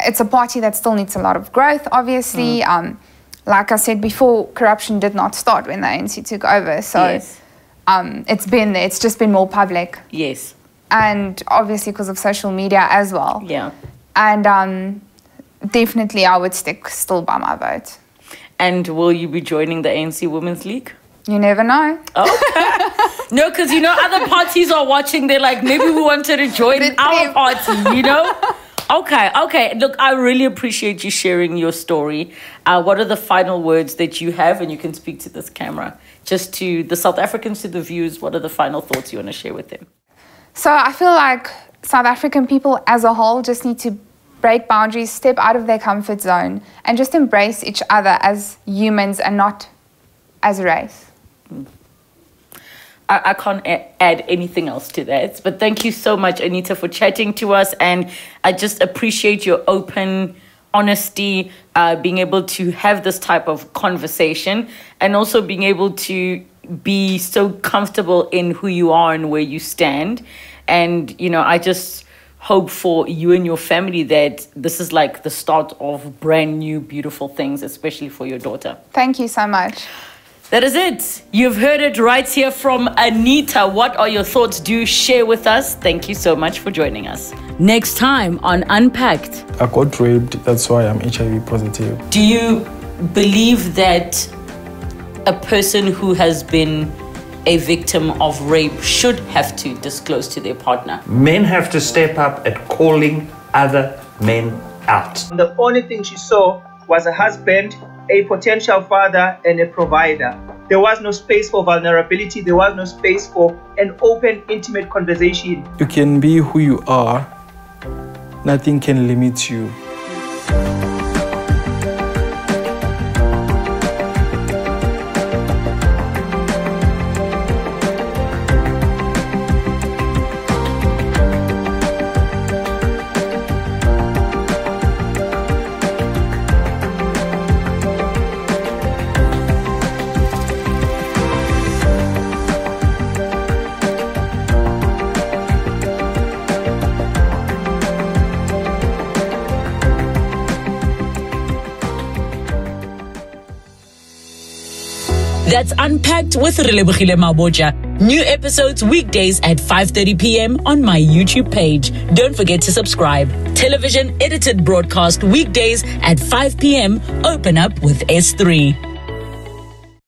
it's a party that still needs a lot of growth, obviously. Mm. Um, like I said before, corruption did not start when the ANC took over. So Yes. um, it's been it's just been more public. Yes. And obviously because of social media as well. Yeah. And um, definitely I would stick still by my vote. And will you be joining the ANC Women's League? You never know. No, because you know other parties are watching. They're like, maybe we wanted to join our party. You know, Okay, okay. Look, I really appreciate you sharing your story. Uh, what are the final words that you have? And you can speak to this camera. Just to the South Africans, to the viewers, what are the final thoughts you want to share with them? So I feel like South African people as a whole just need to break boundaries, step out of their comfort zone, and just embrace each other as humans and not as a race. I, can't add anything else to that. But thank you so much, Anita, for chatting to us. And I just appreciate your open honesty, uh, being able to have this type of conversation, and also being able to be so comfortable in who you are and where you stand. And, you know, I just hope for you and your family that this is like the start of brand new, beautiful things, especially for your daughter. Thank you so much. That is it. You've heard it right here from Anita. What are your thoughts? Do share with us. Thank you so much for joining us. Next time on Unpacked. I got raped, that's why I'm HIV positive. Do you believe that a person who has been a victim of rape should have to disclose to their partner? Men have to step up at calling other men out. The only thing she saw was a husband, a potential father, and a provider. There was no space for vulnerability, there was no space for an open, intimate conversation. You can be who you are, nothing can limit you. That's Unpacked with Relebogile Mabotja. New episodes weekdays at 5:30 p.m. on my YouTube page. Don't forget to subscribe. Television edited broadcast weekdays at 5 p.m. Open up with S3.